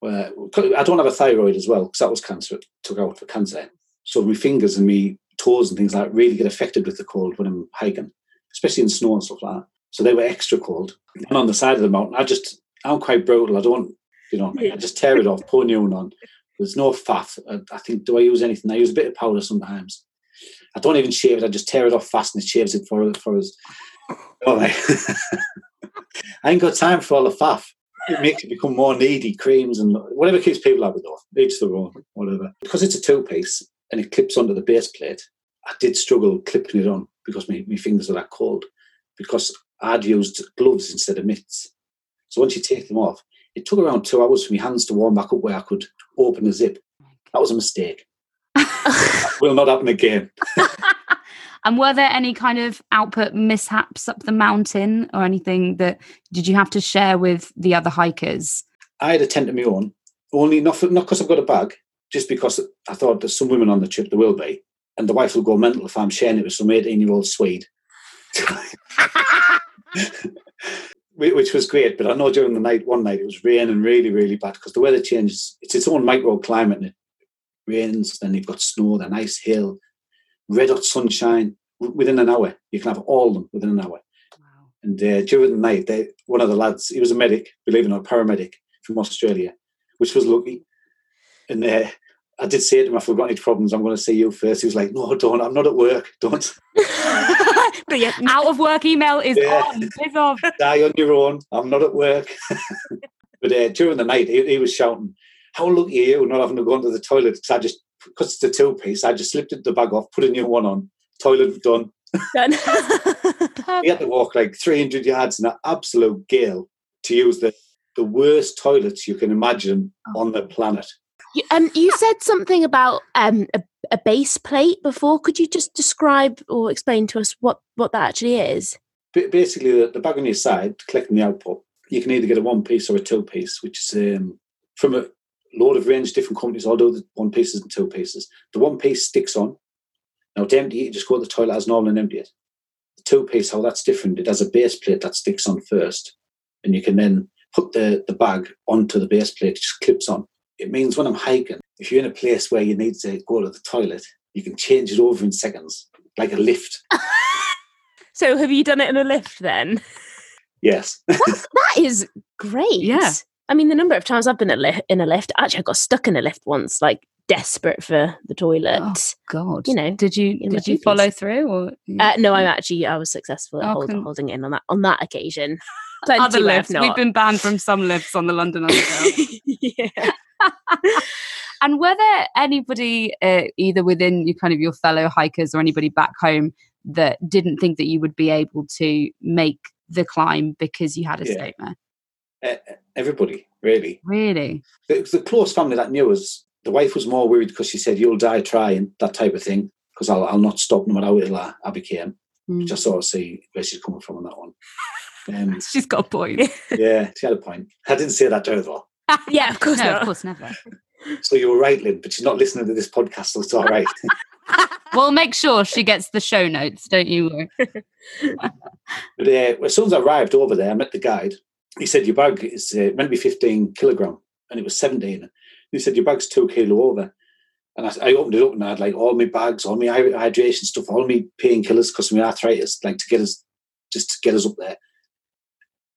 Well, I don't have a thyroid as well because that was cancer. Took out for cancer. So my fingers and my toes and things like that really get affected with the cold when I'm hiking, especially in snow and stuff like that. So they were extra cold. And on the side of the mountain, I just I'm quite brutal. I don't, you know, I just tear it off, pour new one on. There's no faff. I, I think, do I use anything? I use a bit of powder sometimes. I don't even shave it. I just tear it off fast and it shaves it for for us. Oh, I ain't got time for all the faff. It makes it become more needy, creams and whatever keeps people happy though. Each their own, whatever. Because it's a two piece and it clips onto the base plate, I did struggle clipping it on because my, my fingers are that cold. Because I'd used gloves instead of mitts. So once you take them off, it took around two hours for my hands to warm back up where I could open the zip. That was a mistake. Will not happen again. And were there any kind of output mishaps up the mountain or anything that did you have to share with the other hikers? I had a tent of my own, only not for, not because I've got a bag, just because I thought there's some women on the trip, there will be, and the wife will go mental if I'm sharing it with some 18 year old Swede. Which was great, but I know during the night, one night, it was raining really, really bad because the weather changes. It's its own microclimate and it rains, then you've got snow, then ice, hail, red hot sunshine within an hour. You can have all of them within an hour. Wow. And uh, during the night, they, one of the lads, he was a medic, believe it or not, paramedic from Australia, which was lucky. And uh, I did say to him, I've got any problems, I'm going to see you first. He was like, no, don't. I'm not at work. Don't. but yeah, Out of work email is Yeah. on. Is off. Die on your own. I'm not at work. but uh, during the night, he, he was shouting, how lucky are you not having to go into the toilet? Because I just, because it's a two piece, I just slipped the bag off, put a new one on, toilet done. done. He had to walk like 300 yards in an absolute gale to use the, the worst toilets you can imagine on the planet. You- um, you said something about um, a, a base plate before. Could you just describe or explain to us what, what that actually is? Ba- Basically, the, the bag on your side, collecting the output, you can either get a one piece or a two piece, which is um, from a load of range different companies, all do the one pieces and two pieces. The one piece sticks on. Now, to empty it, you just go to the toilet as normal and empty it. The two piece, how that's different, it has a base plate that sticks on first, and you can then put the, the bag onto the base plate, it just clips on. It means when I'm hiking, if you're in a place where you need to go to the toilet, you can change it over in seconds, like a lift. So, have you done it in a lift then? Yes. That is great. Yeah. I mean, the number of times I've been a li- in a lift, actually, I got stuck in a lift once, like desperate for the toilet. Oh, God. You know, did you in my did you follow through or Uh, no, I'm actually I was successful at Oh, hold, con- holding in on that on that occasion. Plenty other lifts? We've been banned from some lifts on the London Underground. yeah. and were there anybody uh, either within your kind of your fellow hikers or anybody back home that didn't think that you would be able to make the climb because you had a Yeah. stoma? Uh, everybody, really. Really? the, the close family that knew us, the wife was more worried because she said, "You'll die trying," that type of thing. Because I'll, I'll not stop no matter how ill I, I became. Mm. Just sort of see where she's coming from on that one. Um, She's got a point. yeah, she had a point. I didn't say that to her though. yeah, of course no, not. of course never. So you were right, Lynn, but she's not listening to this podcast, so it's all right. We'll make sure she gets the show notes. Don't you worry. but uh, as soon as I arrived over there, I met the guide. He said, "Your bag is uh, meant to be 15 kilogram, and it was 17." He said, "Your bag's two kilo over." And I, I opened it up and I had like all my bags, all my hydration stuff, all my painkillers because of my arthritis, like to get us, just to get us up there.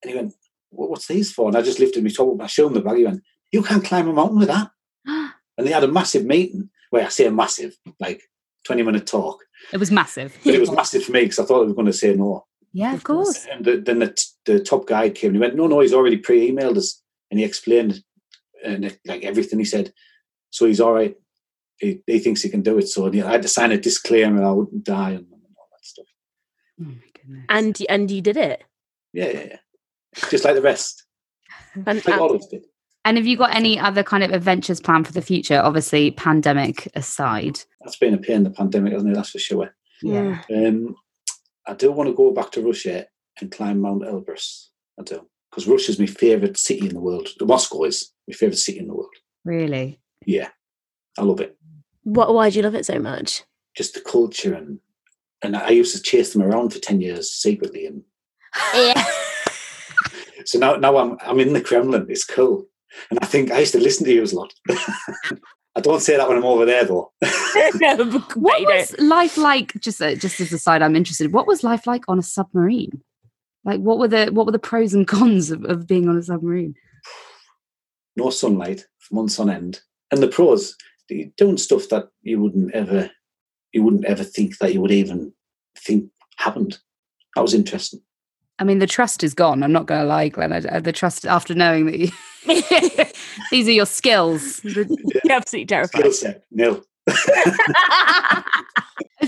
And he went, well, "What's these for?" And I just lifted my top up. I showed him the bag. He went, "You can't climb a mountain with that." And they had a massive meeting. Well, I say a massive, like 20 minute talk, It was massive. but it was massive for me because I thought they were going to say no. Yeah, of course. And the, then the, the top guy came and he went, no, no, he's already pre-emailed us. And he explained and it- like everything he said. So he's all right. He, he thinks he can do it. So I had to sign a disclaimer I wouldn't die and all that stuff. Oh my goodness. And and you did it. Yeah, yeah, yeah. Just like the rest. Like all of us did. And have you got any other kind of adventures planned for the future? Obviously, pandemic aside. That's been a pain, the pandemic, hasn't it? That's for sure. Yeah. Um, I do want to go back to Russia and climb Mount Elbrus. I do. Because Russia's my favourite city in the world. Moscow is my favourite city in the world. Really? Yeah. I love it. What? Why do you love it so much? Just the culture and and I used to chase them around for ten years secretly, and Yeah. so now now I'm I'm in the Kremlin. It's cool, and I think I used to listen to you a lot. I don't say that when I'm over there though. What was life like? Just uh, just as a side, I'm interested. What was life like on a submarine? Like, what were the what were the pros and cons of, of being on a submarine? no sunlight for months on end. And the pros, you're doing stuff that you wouldn't ever, you wouldn't ever think that you would even think happened. That was interesting. I mean, the trust is gone. I'm not going to lie, Glen. I, I- the trust after knowing that you, these are your skills. The- You're absolutely terrified. Skill set nil.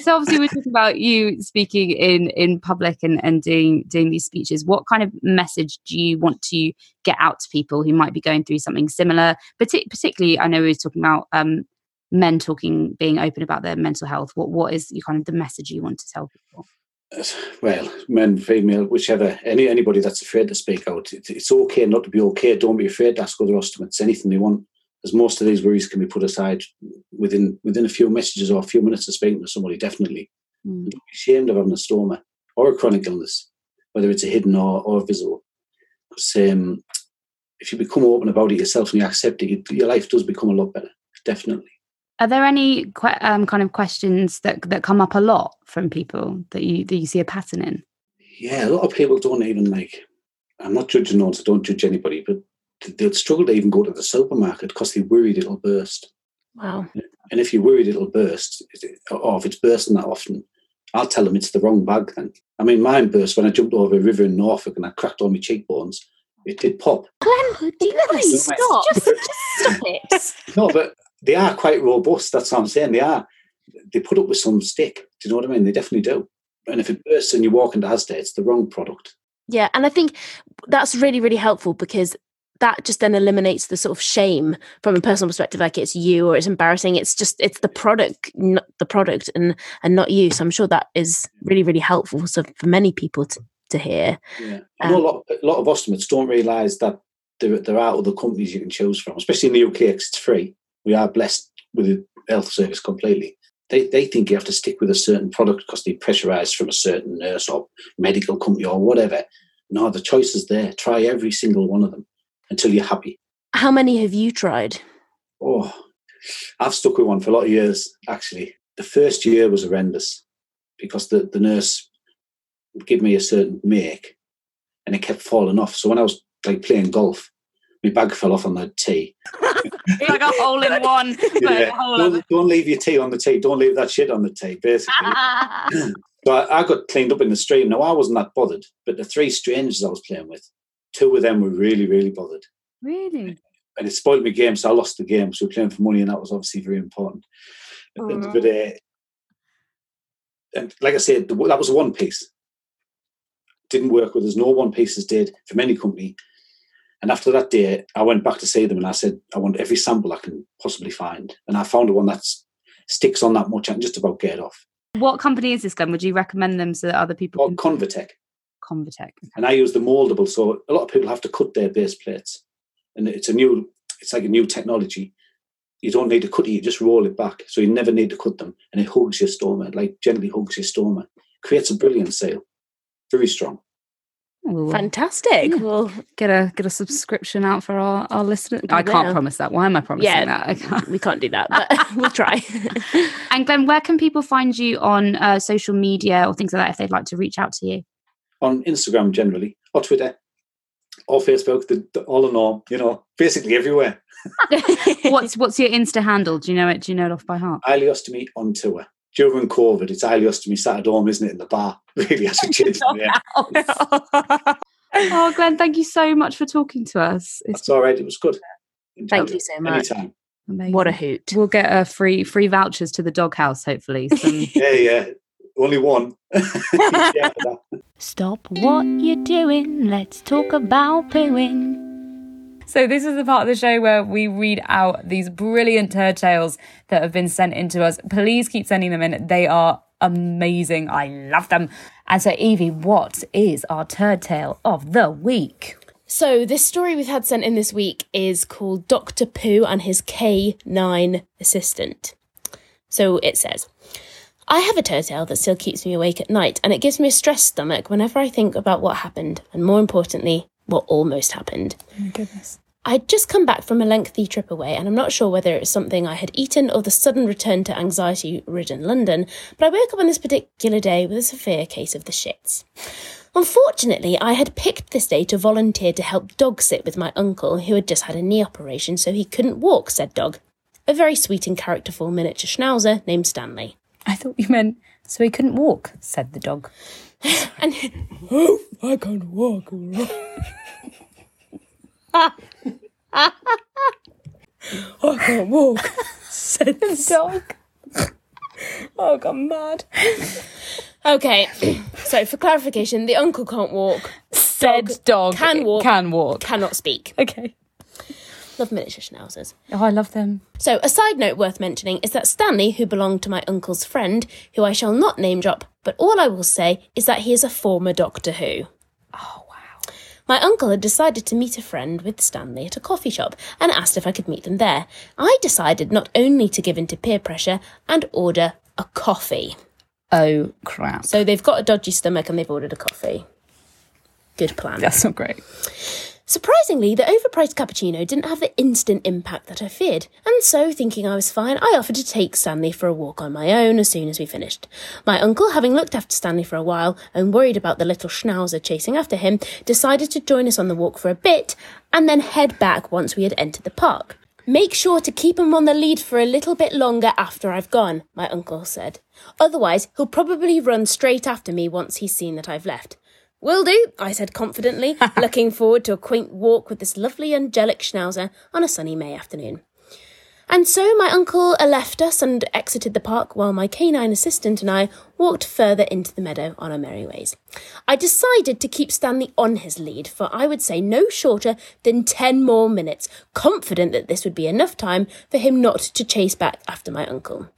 so obviously we're talking about you speaking in in public and and doing doing these speeches what kind of message do you want to get out to people who might be going through something similar Partic- particularly i know we were talking about um men talking being open about their mental health what what is you kind of the message you want to tell people Well, men, female, whichever, any anybody that's afraid to speak out, it, it's okay not to be okay. Don't be afraid to ask other ostomates anything they want, as most of these worries can be put aside within within a few messages or a few minutes of speaking to somebody. Definitely, Mm. Don't be ashamed of having a stoma or a chronic illness, whether it's a hidden or, or visible. 'Cause, um, if you become open about it yourself and you accept it, you- your life does become a lot better. Definitely. Are there any que- um, kind of questions that that come up a lot from people that you that you see a pattern in Yeah, a lot of people don't even like. I'm not judging no, so don't judge anybody, but they'll struggle to even go to the supermarket because they're worried it'll burst. Wow. And if you're worried it'll burst, or if it's bursting that often, I'll tell them it's the wrong bag then. I mean, mine burst when I jumped over a river in Norfolk and I cracked all my cheekbones. It did pop. Glen, do you ever Please, stop? Just, just stop it. No, but they are quite robust. That's what I'm saying. They are. They put up with some stick. Do you know what I mean? They definitely do. And if it bursts and you walk into Asda, it's the wrong product. Yeah, and I think that's really, really helpful because that just then eliminates the sort of shame from a personal perspective, like it's you or it's embarrassing. It's just it's the product, not the product, and and not you. So I'm sure that is really, really helpful so for many people to, to hear. Yeah, I know um, a lot. A lot of ostomates don't realise that there, there are other companies you can choose from, especially in the UK 'cause it's free. We are blessed with the health service completely. They, they think you have to stick with a certain product because they're pressurised from a certain nurse or medical company or whatever. No, the choice is there. Try every single one of them until you're happy. How many have you tried? Oh, I've stuck with one for a lot of years, actually. The first year was horrendous because the, the nurse would give me a certain make and it kept falling off. So when I was like playing golf, my bag fell off on the tee. like a hole in one Yeah. Don't, don't leave your tee on the tee. Don't leave that shit on the tee, basically. So I, I got cleaned up in the stream. Now I wasn't that bothered, but the three strangers I was playing with, two of them were really, really bothered. really And it spoiled my game, so I lost the game. So we were playing for money, and that was obviously very important. And- But uh, and like I said, the, that was one piece. Didn't work with us. No one pieces did from any company. And after that day, I went back to see them, and I said, I want every sample I can possibly find. And I found one that sticks on that much, and just about get it off. what company is this glen would you recommend them so that other people Called can ConvaTec. ConvaTec and I use the moldable. So a lot of people have to cut their base plates, and it's a new, it's like a new technology. You don't need to cut it; you just roll it back, so you never need to cut them, and it hugs your stoma, like gently hugs your stoma, creates a brilliant seal, very strong. Ooh. Fantastic. Yeah. Well, get a get a subscription out for our, our listeners. I can't promise that. Why am I promising Yeah. that? I can't. we can't do that, but we'll try. And Glen, where can people find you on uh, social media or things like that if they'd like to reach out to you? On Instagram generally, or Twitter, or Facebook, the, the, all in all, you know, basically everywhere. What's what's your Insta handle? Do you know it? Do you know it off by heart? Ileostomy on tour. During COVID, it's ileostomy Saturday, isn't it, in the bar? Really, has a change. Yeah. oh, Glen, thank you so much for talking to us. It's That's all right. It was good. Thank you so much. Anytime. amazing. What a hoot. We'll get a free free vouchers to the doghouse, hopefully. Some Yeah, yeah. Only one. Yeah. Stop what you're doing. Let's talk about pooing. So this is the part of the show where we read out these brilliant turd tales that have been sent in to us. Please keep sending them in. They are amazing. I love them. And so Evie, what is our turd tale of the week? So, this story we've had sent in this week is called Dr. Pooh and his K9 assistant. So it says, I have a tale that still keeps me awake at night, and it gives me a stressed stomach whenever I think about what happened, and more importantly, what almost happened. Oh my goodness. I'd just come back from a lengthy trip away, and I'm not sure whether it was something I had eaten or the sudden return to anxiety ridden London, but I woke up on this particular day with a severe case of the shits. Unfortunately, I had picked this day to volunteer to help dog sit with my uncle, who had just had a knee operation, so he couldn't walk, said Dog. A very sweet and characterful miniature schnauzer named Stanley. I thought you meant so he couldn't walk, said the dog. And I can't walk. I can't walk, said the dog. Oh, I got mad. okay, so for clarification, the uncle can't walk, Said dog, can walk. Can walk. cannot speak. Okay. Love miniature schnauzers. Oh, I love them. So, a side note worth mentioning is that Stanley, who belonged to my uncle's friend, who I shall not name drop, but all I will say is that he is a former Doctor Who. Oh, wow. My uncle had decided to meet a friend with Stanley at a coffee shop and asked if I could meet them there. I decided not only to give in to peer pressure and order a coffee. Oh, crap. So they've got a dodgy stomach and they've ordered a coffee. Good plan. That's not great. Surprisingly, the overpriced cappuccino didn't have the instant impact that I feared, and so, thinking I was fine, I offered to take Stanley for a walk on my own as soon as we finished. My uncle, having looked after Stanley for a while and worried about the little schnauzer chasing after him, decided to join us on the walk for a bit and then head back once we had entered the park. Make sure to keep him on the lead for a little bit longer after I've gone, my uncle said. Otherwise, he'll probably run straight after me once he's seen that I've left. Will do, I said confidently, looking forward to a quaint walk with this lovely angelic schnauzer on a sunny May afternoon. And so my uncle left us and exited the park while my canine assistant and I walked further into the meadow on our merry ways. I decided to keep Stanley on his lead for I would say no shorter than 10 more minutes, confident that this would be enough time for him not to chase back after my uncle.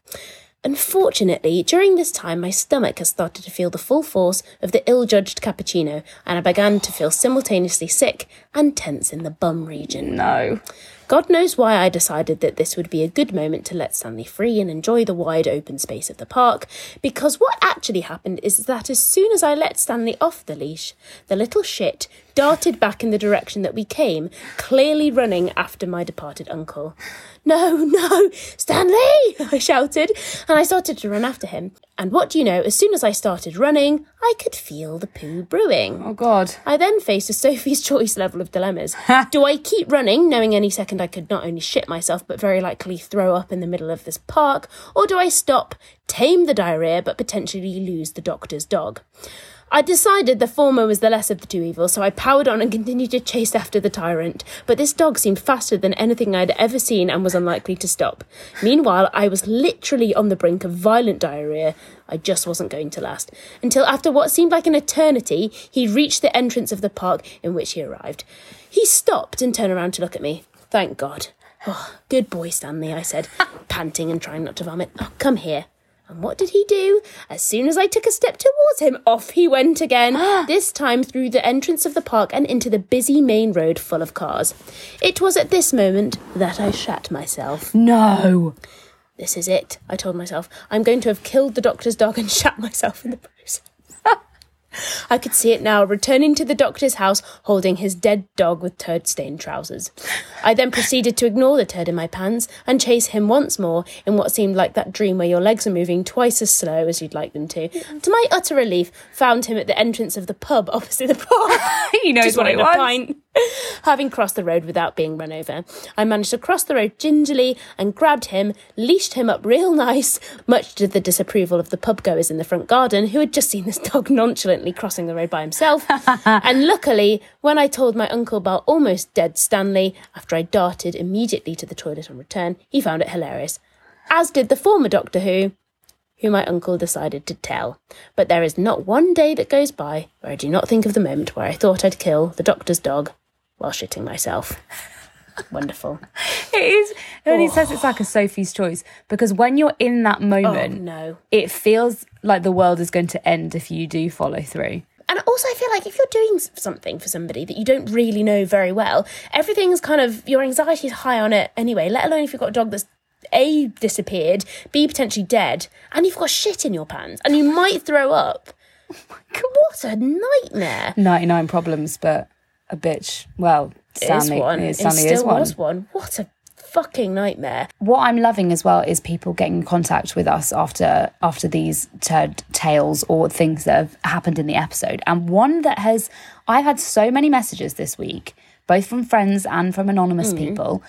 Unfortunately, during this time, my stomach has started to feel the full force of the ill judged cappuccino, and I began to feel simultaneously sick and tense in the bum region. No. God knows why I decided that this would be a good moment to let Stanley free and enjoy the wide open space of the park, because what actually happened is that as soon as I let Stanley off the leash, the little shit darted back in the direction that we came, clearly running after my departed uncle. No, no, Stanley! I shouted, and I started to run after him. And what do you know, as soon as I started running, I could feel the poo brewing. Oh, God. I then faced a Sophie's Choice level of dilemmas. Do I keep running, knowing any second I could not only shit myself, but very likely throw up in the middle of this park? Or do I stop, tame the diarrhea, but potentially lose the doctor's dog? I decided the former was the less of the two evils, so I powered on and continued to chase after the tyrant. But this dog seemed faster than anything I had ever seen and was unlikely to stop. Meanwhile, I was literally on the brink of violent diarrhea. I just wasn't going to last. Until after what seemed like an eternity, he reached the entrance of the park in which he arrived. He stopped and turned around to look at me. Thank God. Oh, good boy, Stanley, I said, panting and trying not to vomit. Oh, come here. And what did he do? As soon as I took a step towards him, off he went again, this time through the entrance of the park and into the busy main road full of cars. It was at this moment that I shat myself. No. This is it, I told myself. I'm going to have killed the doctor's dog and shat myself in the. I could see it now, returning to the doctor's house holding his dead dog with turd stained trousers. I then proceeded to ignore the turd in my pants and chase him once more in what seemed like that dream where your legs are moving twice as slow as you'd like them to. To my utter relief, found him at the entrance of the pub opposite the park. He knows Just what he wanted a wants. pint. Having crossed the road without being run over, I managed to cross the road gingerly and grabbed him, leashed him up real nice, much to the disapproval of the pub goers in the front garden who had just seen this dog nonchalantly crossing the road by himself. and luckily, when I told my uncle about almost dead Stanley, after I darted immediately to the toilet on return, he found it hilarious. As did the former Doctor Who, who my uncle decided to tell. But there is not one day that goes by where I do not think of the moment where I thought I'd kill the doctor's dog while shitting myself. Wonderful. It is. And he says it's like a Sophie's choice because when you're in that Oh moment, no. it feels like the world is going to end if you do follow through. And also, I feel like if you're doing something for somebody that you don't really know very well, everything's kind of your anxiety is high on it anyway. Let alone if you've got a dog that's A, disappeared, B, potentially dead, and you've got shit in your pants, and you might throw up. Oh what a nightmare. 99 problems, but a bitch. Well, Stanley, is one. It still is one. was one. What a fucking nightmare. What I'm loving as well is people getting in contact with us after after these turd tales or things that have happened in the episode. And one that has I've had so many messages this week, both from friends and from anonymous people,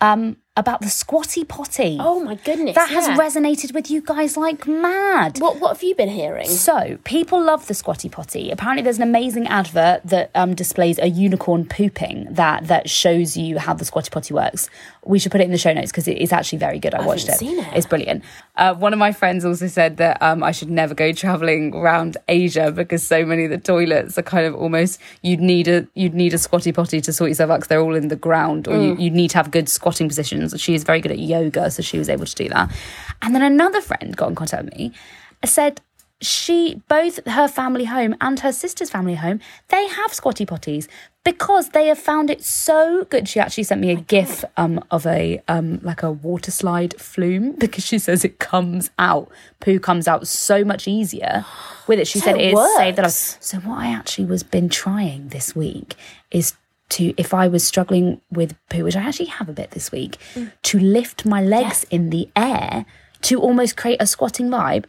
um, about the squatty potty. Oh my goodness. that has resonated with you guys like mad. What what have you been hearing? So, people love the squatty potty. Apparently, there's an amazing advert that um, displays a unicorn pooping that that shows you how the squatty potty works. We should put it in the show notes because it is actually very good. I, watched it. seen it. It's brilliant. Uh, one of my friends also said that um, I should never go traveling around Asia because so many of the toilets are kind of almost you'd need a you'd need a squatty potty to sort yourself out because they're all in the ground or you, you'd need to have good squatting positions. She is very good at yoga, so she was able to do that. And then another friend got in contact with me, and said she both her family home and her sister's family home they have squatty potties because they have found it so good. She actually sent me a gif um of a um like a water slide flume because she says it comes out poo comes out so much easier with it. She said it it is saved that so what i actually was been trying this week is to if i was struggling with poo which i actually have a bit this week mm. to lift my legs in the air to almost create a squatting vibe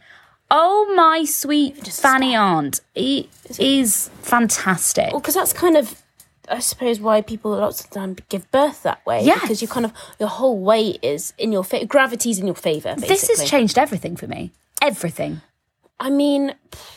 Oh my sweet fanny aunt, it is fantastic. Well, because that's kind of, I suppose, why people lots of time give birth that way. Yes. Because you kind of, your whole weight is in your favor, gravity's in your favour, basically. This has changed everything for me. Everything. I mean,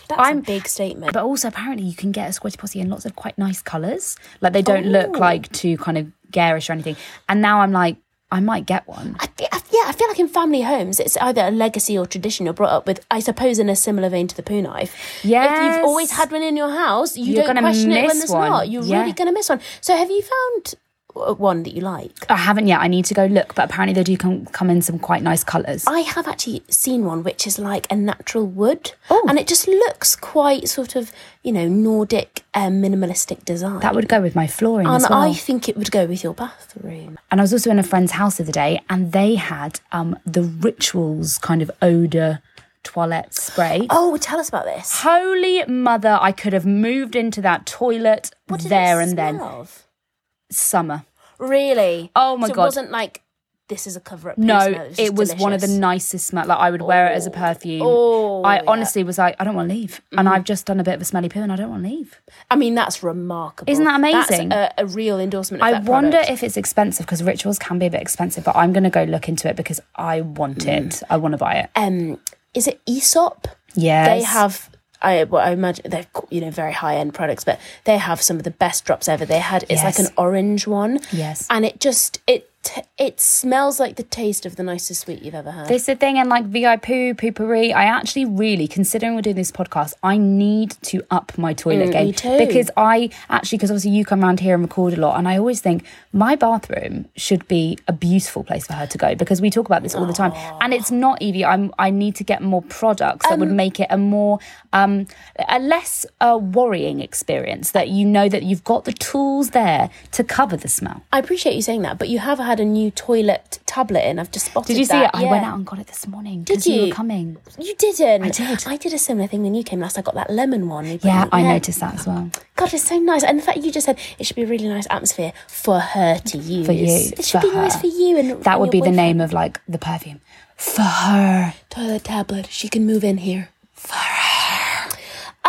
that's I'm- a big statement. But also, apparently, you can get a squatty potty in lots of quite nice colours. Like they don't look Oh. like too kind of garish or anything. And now I'm like, I might get one. I fe- I- yeah, I feel like in family homes, it's either a legacy or tradition you're brought up with, I suppose, in a similar vein to the poo knife. Yeah, if you've always had one in your house, you You're don't question it when miss there's one. not. You're Yeah. really going to miss one. So have you found one that you like? I haven't yet. I need to go look, but apparently they do come come in some quite nice colours. I have actually seen one which is like a natural wood, Oh. and it just looks quite sort of you know Nordic um, minimalistic design. That would go with my flooring and as well. I think it would go with your bathroom. And I was also in a friend's house the other day, and they had um, the rituals kind of odor toilet spray. Oh, tell us about this. Holy mother, I could have moved into that toilet there and then. of? Summer. Really? Oh my so God. It wasn't like this is a cover up. No, smell, it just was one of the nicest smell. Like I would wear it as a perfume. Oh, I yeah. Mm-hmm. honestly was like, I don't want to leave, and I've just done a bit of a smelly poo, and I don't want to leave. I mean, that's remarkable. Isn't that amazing? That's a, a real endorsement. Of I wonder product. if it's expensive because rituals can be a bit expensive, but I'm going to go look into it because I want it. I want to buy it. um, is it Aesop? Yes. They have. I, well, I imagine they're you know very high end products, but they have some of the best drops ever. They had it's like an orange one, Yes. and it just it t- it smells like the taste of the nicest sweet you've ever had. This is the thing, and like VI poo, poopery. I actually really, considering we're doing this podcast, I need to up my toilet game me too. because I actually, because obviously you come around here and record a lot, and I always think my bathroom should be a beautiful place for her to go because we talk about this all the time, and it's not Evie. I'm I need to get more products that Um, would make it a more um a less uh, worrying experience that you know that you've got the tools there to cover the smell. I appreciate you saying that, but you have had a new toilet tablet in. I've just spotted. Did you see that. it? I went out and got it this morning. Did you? were you? coming? You didn't. I did. I did a similar thing when you came last. I got that lemon one. You Yeah, I noticed that as well. God, it's so nice. And the fact you just said it should be a really nice atmosphere for her to use. For you, It should be nice for you. And That would be the name of like the perfume. For her. toilet tablet. She can move in here. For her.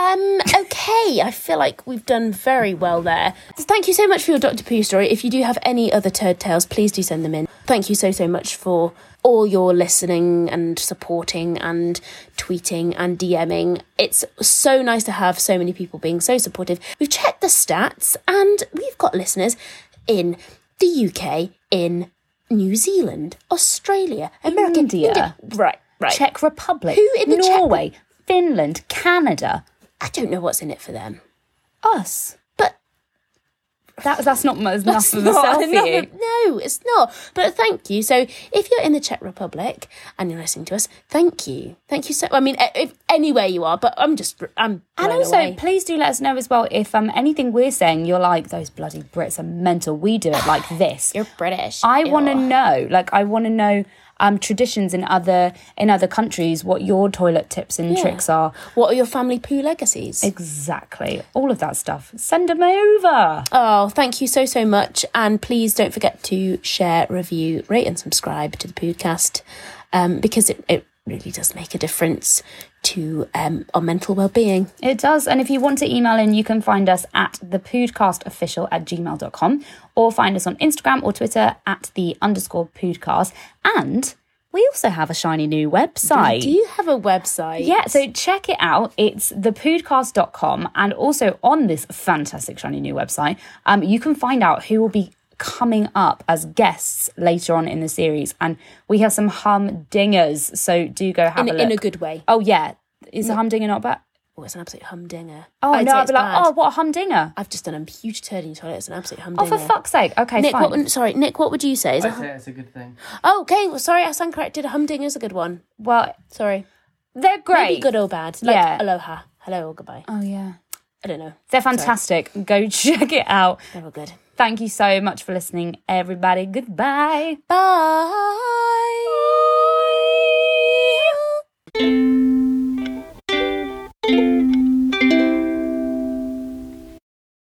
Um, okay, I feel like we've done very well there. Thank you so much for your Dr. Pooh story. If you do have any other turd tales, please do send them in. Thank you so, so much for all your listening and supporting and tweeting and DMing. It's so nice to have so many people being so supportive. We've checked the stats and we've got listeners in the UK, in New Zealand, Australia, America, India. Right, right. Czech Republic. Who in the Czech- Norway. Finland. Canada. I don't know what's in it for them. Us. But That, that's not enough That's of a selfie. enough. No, it's not. But thank you. So if you're in the Czech Republic and you're listening to us, thank you. Thank you so I mean, if anywhere you are. But I'm just, I'm And also, away. please do let us know as well if um anything we're saying you're like those bloody Brits are mental. We do it like this. you're British. I want to know, like, I want to know um traditions in other in other countries, what your toilet tips and tricks are. What are your family poo legacies? Exactly, all of that stuff. Send them over. Oh, thank you so, so much. And please don't forget to share, review, rate, and subscribe to the podcast um, because it, it really does make a difference to um, our mental well being. It does. And if you want to email in, you can find us at thepoodcastofficial at gmail.com or find us on Instagram or Twitter at the underscore poodcast. And we also have a shiny new website. Do you have a website? Yeah, so check it out. It's thepoodcast.com. And also on this fantastic shiny new website, um, you can find out who will be coming up as guests later on in the series. And we have some humdingers. So do go have in, a look. in a good way. oh, yeah. Is a humdinger not bad? Oh, it's an absolute humdinger. Oh, I'd no, I'd be like, bad. oh, what a humdinger. I've just done a huge turd in your toilet. It's an absolute humdinger. Oh, for fuck's sake. Okay, Nick, fine. what sorry, Nick, what would you say? Is I'd a, say it's a good thing. oh, okay, well, sorry, I stand corrected. A humdinger is a good one. well, Sorry. they're great. Maybe good or bad. Like Yeah. aloha. Hello or goodbye. Oh, yeah. I don't know. They're fantastic. Go check it out. They're all good. Thank you so much for listening, everybody. Goodbye. Bye.